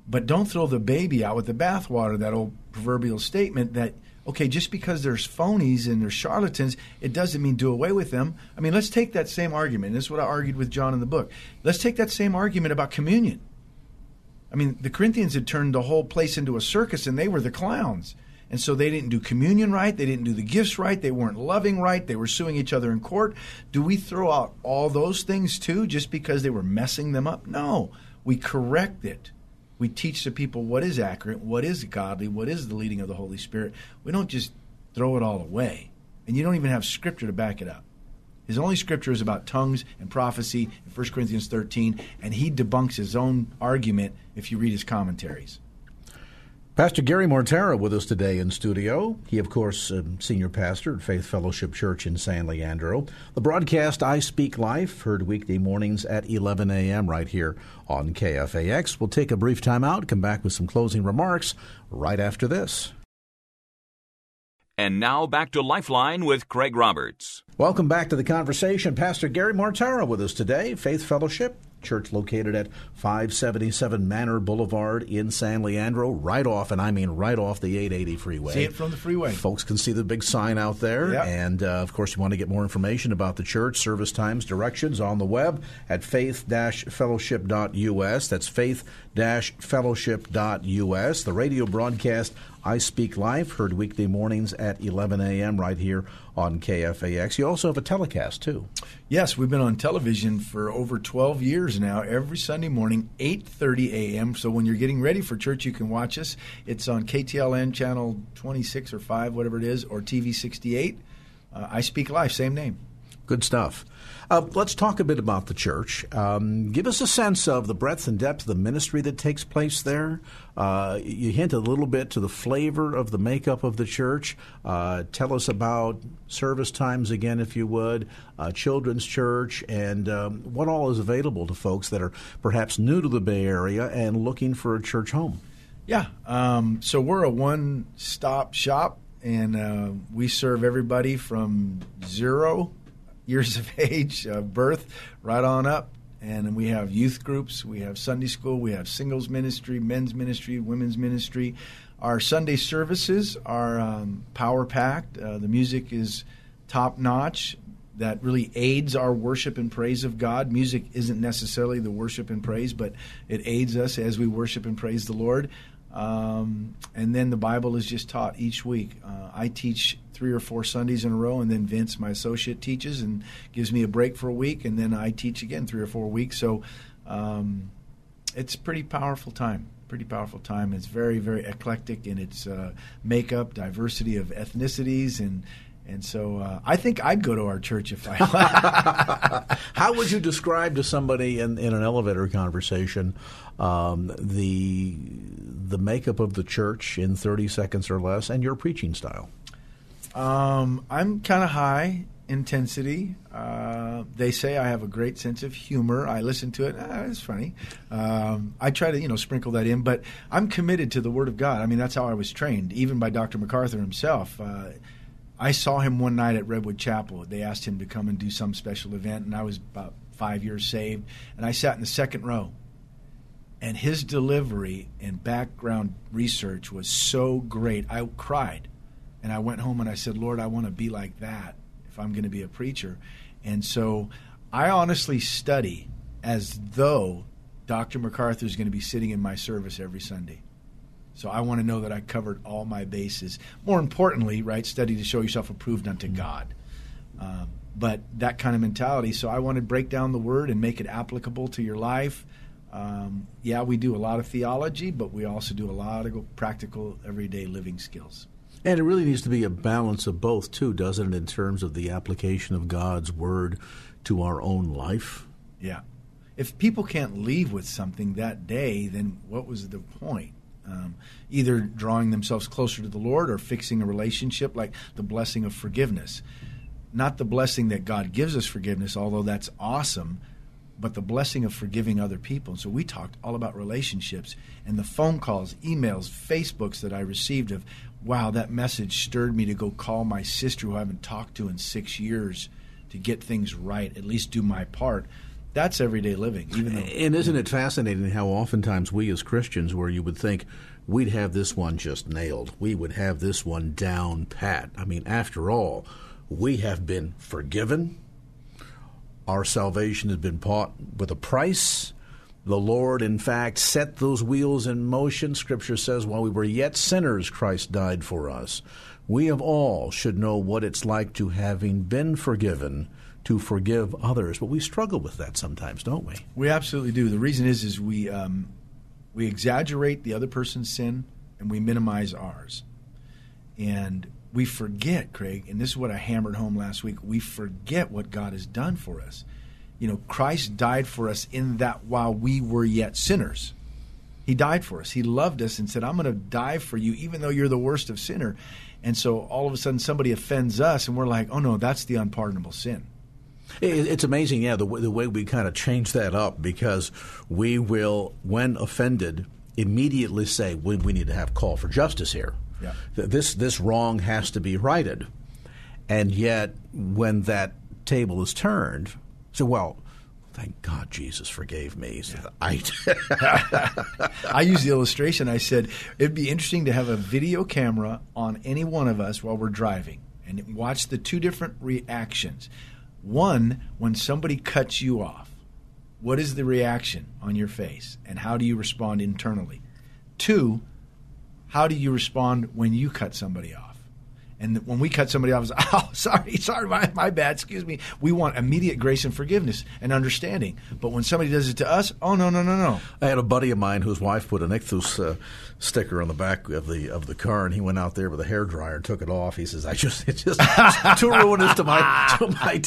but don't throw the baby out with the bathwater, that old proverbial statement that – okay, just because there's phonies and there's charlatans, it doesn't mean do away with them. I mean, let's take that same argument. This is what I argued with John in the book. Let's take that same argument about communion. I mean, the Corinthians had turned the whole place into a circus and they were the clowns. And so they didn't do communion right. They didn't do the gifts right. They weren't loving right. They were suing each other in court. Do we throw out all those things too just because they were messing them up? No. We correct it. We teach the people what is accurate, what is godly, what is the leading of the Holy Spirit. We don't just throw it all away. And you don't even have scripture to back it up. His only scripture is about tongues and prophecy in 1 Corinthians 13, and he debunks his own argument if you read his commentaries.
Pastor Gary Mortara with us today in studio. He, of course, uh, senior pastor at Faith Fellowship Church in San Leandro. The broadcast I Speak Life, heard weekday mornings at 11 a.m. right here on KFAX. We'll take a brief time out, come back with some closing remarks right after this.
And now back to Lifeline with Craig Roberts.
Welcome back to the conversation. Pastor Gary Mortara with us today, Faith Fellowship church located at 577 Manor Boulevard in San Leandro, right off, and I mean right off the 880 freeway.
See it from the freeway.
Folks can see the big sign out there.
Yep.
And, uh, of course, you want to get more information about the church, service times, directions on the web at faith-fellowship.us. That's faith-fellowship.us. The radio broadcast I Speak Life, heard weekday mornings at 11 a.m. right here on KFAX. You also have a telecast, too.
Yes, we've been on television for over 12 years now, every Sunday morning, 8.30 a.m. So when you're getting ready for church, you can watch us. It's on KTLN channel 26 or 5, whatever it is, or TV 68. Uh, I Speak Life, same name.
Good stuff. Uh, let's talk a bit about the church. Um, give us a sense of the breadth and depth of the ministry that takes place there. Uh, you hint a little bit to the flavor of the makeup of the church. Uh, tell us about service times again, if you would, uh, children's church, and um, what all is available to folks that are perhaps new to the Bay Area and looking for a church home.
Yeah. Um, so we're a one stop shop, and uh, we serve everybody from zero years of age, uh, birth, right on up. And we have youth groups, we have Sunday school, we have singles ministry, men's ministry, women's ministry. Our Sunday services are um, power packed. Uh, the music is top notch. That really aids our worship and praise of God. Music isn't necessarily the worship and praise, but it aids us as we worship and praise the Lord. Um, and then the Bible is just taught each week. Uh, I teach three or four Sundays in a row, and then Vince, my associate, teaches and gives me a break for a week, and then I teach again three or four weeks. So um, it's pretty powerful time. Pretty powerful time. It's very, very eclectic in its uh, makeup, diversity of ethnicities, and and so uh, I think I'd go to our church if I.
How would you describe to somebody in, in an elevator conversation um, the the makeup of the church in thirty seconds or less, and your preaching style?
Um, I'm kind of high intensity. Uh, they say I have a great sense of humor. I listen to it. Ah, it's funny. Um, I try to you know sprinkle that in, but I'm committed to the Word of God. I mean, that's how I was trained, even by Dr. MacArthur himself. Uh, I saw him one night at Redwood Chapel. They asked him to come and do some special event, and I was about five years saved, and I sat in the second row. And his delivery and background research was so great, I cried. And I went home and I said, Lord, I want to be like that if I'm going to be a preacher. And so I honestly study as though Dr. MacArthur is going to be sitting in my service every Sunday. So I want to know that I covered all my bases. More importantly, right, study to show yourself approved unto God. Um, but that kind of mentality. So I want to break down the word and make it applicable to your life. Um, yeah, we do a lot of theology, but we also do a lot of practical, everyday living skills.
And it really needs to be a balance of both, too, doesn't it, in terms of the application of God's word to our own life?
Yeah. If people can't leave with something that day, then what was the point? Um, either drawing themselves closer to the Lord or fixing a relationship, like the blessing of forgiveness. Not the blessing that God gives us forgiveness, although that's awesome, but the blessing of forgiving other people. And So we talked all about relationships and the phone calls, emails, Facebooks that I received of, wow, that message stirred me to go call my sister who I haven't talked to in six years to get things right, at least do my part that's everyday living. Even though,
and isn't it fascinating how oftentimes we as Christians, where you would think we'd have this one just nailed, we would have this one down pat. I mean, after all, we have been forgiven. Our salvation has been bought with a price. The Lord, in fact, set those wheels in motion. Scripture says, while we were yet sinners, Christ died for us. We of all should know what it's like to having been forgiven to forgive others, but we struggle with that sometimes, don't we?
We absolutely do. The reason is is we um, we exaggerate the other person's sin and we minimize ours, and we forget, Craig. And this is what I hammered home last week. We forget what God has done for us. You know, Christ died for us in that while we were yet sinners. He died for us. He loved us and said, I'm going to die for you, even though you're the worst of sinner. And so all of a sudden somebody offends us, and we're like, oh no, that's the unpardonable sin.
It's amazing, yeah, the, the way we kind of change that up because we will, when offended, immediately say we, we need to have call for justice here.
Yeah.
This this wrong has to be righted, and yet when that table is turned, so well, thank God Jesus forgave me. So I
I use the illustration. I said it'd be interesting to have a video camera on any one of us while we're driving and watch the two different reactions. One, when somebody cuts you off, what is the reaction on your face and how do you respond internally? Two, how do you respond when you cut somebody off? And when we cut somebody off, it's, oh, sorry, sorry, my, my bad, excuse me. We want immediate grace and forgiveness and understanding. But when somebody does it to us, oh, no, no, no, no.
I had a buddy of mine whose wife put an ichthus uh, sticker on the back of the of the car, and he went out there with a hair dryer and took it off. He says, "I just it's just too ruinous to my to my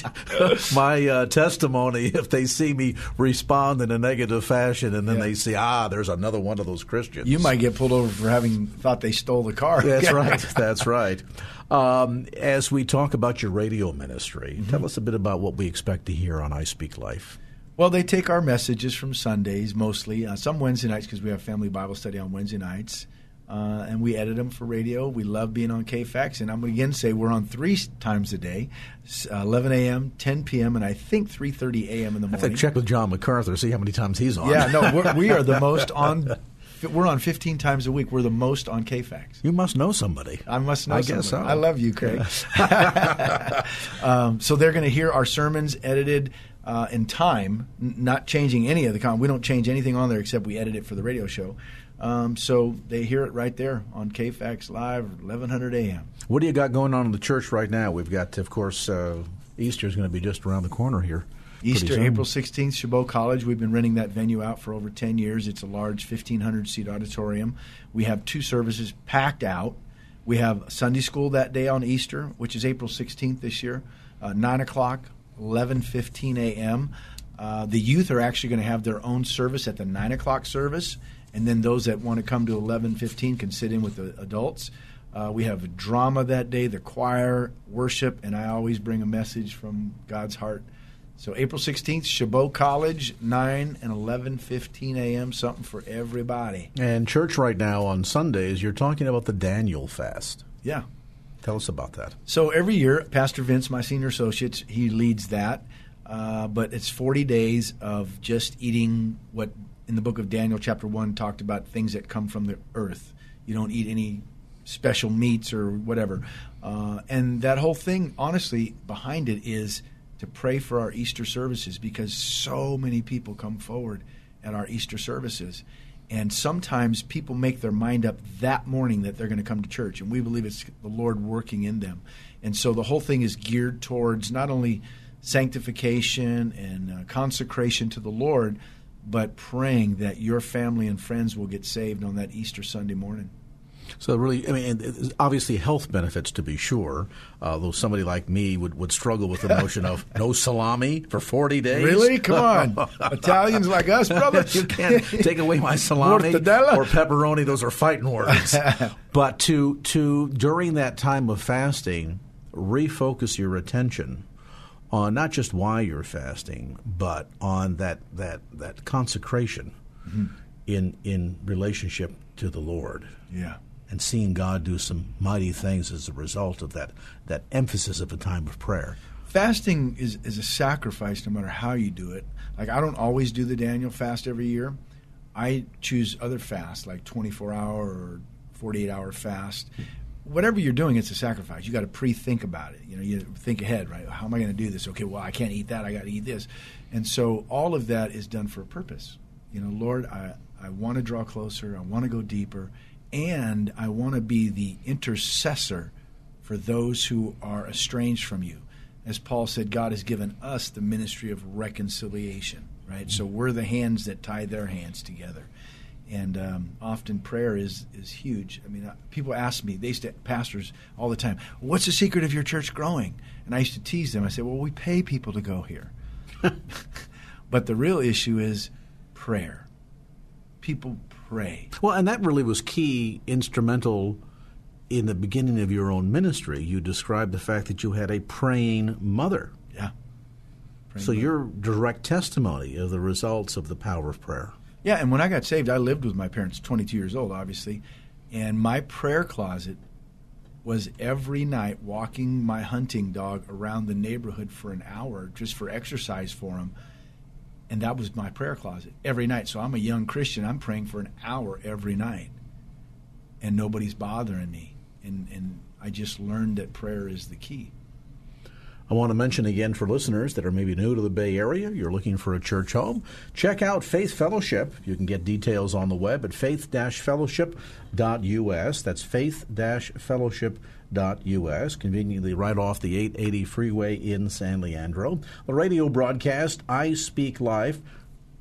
my uh, testimony if they see me respond in a negative fashion, and then
Yeah.
they see ah, there's another one of those Christians."
You might get pulled over for having thought they stole the car.
That's right. That's right. Um, as we talk about your radio ministry,
Mm-hmm.
tell us a bit about what we expect to hear on I Speak Life.
Well, they take our messages from Sundays mostly, uh, some Wednesday nights because we have family Bible study on Wednesday nights, uh, and we edit them for radio. We love being on KFAX, and I'm going to again say we're on three times a day, uh, 11 a.m., 10 p.m., and I think 3:30 a.m. in the
I
morning.
think check with John MacArthur, see how many times he's on.
Yeah, no, we're, we are the most on. We're on 15 times a week. We're the most on KFAX.
You must know somebody.
I must know.
I guess so.
I love you, Craig. um, so they're going to hear our sermons edited uh, in time, n- not changing any of the content. We don't change anything on there except we edit it for the radio show. Um, so they hear it right there on KFAX Live, 1100 a.m.
What do you got going on in the church right now? We've got, of course, uh, Easter is going to be just around the corner here.
Easter. April 16th, Chabot College. We've been renting that venue out for over 10 years. It's a large 1,500 seat auditorium. We have two services packed out. We have Sunday school that day on Easter, which is April 16th this year, uh, 9 o'clock, 11.15 a.m. Uh, the youth are actually going to have their own service at the 9 o'clock service, and then those that want to come to 11.15 can sit in with the adults. Uh, we have a drama that day, the choir, worship, and I always bring a message from God's heart. So April 16th, Chabot College, 9 and 11.15 a.m., something for everybody.
And church right now on Sundays, you're talking about the Daniel fast.
Yeah.
Tell us about that.
So every year, Pastor Vince, my senior associate, he leads that. Uh, but it's 40 days of just eating what in the book of Daniel, chapter 1, talked about things that come from the earth. You don't eat any special meats or whatever. Uh, and that whole thing, honestly, behind it is to pray for our Easter services because so many people come forward at our Easter services. And sometimes people make their mind up that morning that they're going to come to church, and we believe it's the Lord working in them. And so the whole thing is geared towards not only sanctification and uh, consecration to the Lord, but praying that your family and friends will get saved on that Easter Sunday morning.
So really, I mean, obviously health benefits to be sure. Uh, though somebody like me would, would struggle with the notion of no salami for forty days.
Really? Come on. Italians like us, brother.
you can't take away my salami or pepperoni; those are fighting words. but to to during that time of fasting, refocus your attention on not just why you're fasting, but on that that that consecration in in relationship to the Lord
Yeah.
And seeing God do some mighty things as a result of that that emphasis of a time of prayer.
Fasting is, is a sacrifice no matter how you do it. Like, I don't always do the Daniel fast every year. I choose other fasts, like 24 hour or 48 hour fast. Whatever you're doing, it's a sacrifice. You got to pre think about it. You know, you think ahead, right? How am I going to do this? Okay, well, I can't eat that. I got to eat this. And so all of that is done for a purpose. You know, Lord, I, I want to draw closer. I want to go deeper. And I want to be the intercessor for those who are estranged from you. As Paul said, God has given us the ministry of reconciliation, right? So we're the hands that tie their hands together. And um, often prayer is, is huge. I mean, uh, people ask me, they used to, pastors all the time, what's the secret of your church growing? And I used to tease them. I said, well, we pay people to go here. but the real issue is prayer. People pray.
Well, and that really was key, instrumental in the beginning of your own ministry. You described the fact that you had a praying mother.
Yeah.
so your direct testimony of the results of the power of prayer.
Yeah, and when I got saved, I lived with my parents, 22 years old, obviously, and my prayer closet was every night walking my hunting dog around the neighborhood for an hour just for exercise for him. And that was my prayer closet every night. So I'm a young Christian. I'm praying for an hour every night. And nobody's bothering me. And, and I just learned that prayer is the key.
I want to mention again for listeners that are maybe new to the Bay Area, you're looking for a church home, check out Faith Fellowship. You can get details on the web at faith-fellowship.us. That's faith-fellowship.us, conveniently right off the 880 freeway in San Leandro. The radio broadcast, I Speak Life,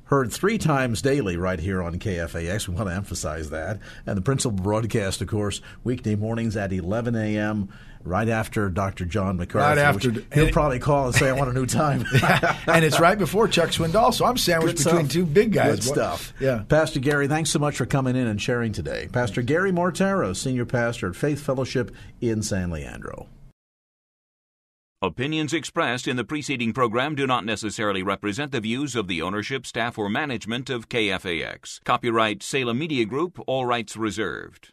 heard three times daily right here on KFAX. We want to emphasize that. And the principal broadcast, of course, weekday mornings at 11 a.m., right after Dr. John MacArthur.
Right after.
He'll probably call and say, I want a new time.
and it's right before Chuck Swindoll, so I'm sandwiched
Good
between
stuff.
two big guys.
Good stuff.
Yeah.
Pastor Gary, thanks so much for coming in and sharing today. Pastor Gary Mortara, Senior Pastor at Faith Fellowship in San Leandro.
Opinions expressed in the preceding program do not necessarily represent the views of the ownership, staff, or management of KFAX. Copyright Salem Media Group, all rights reserved.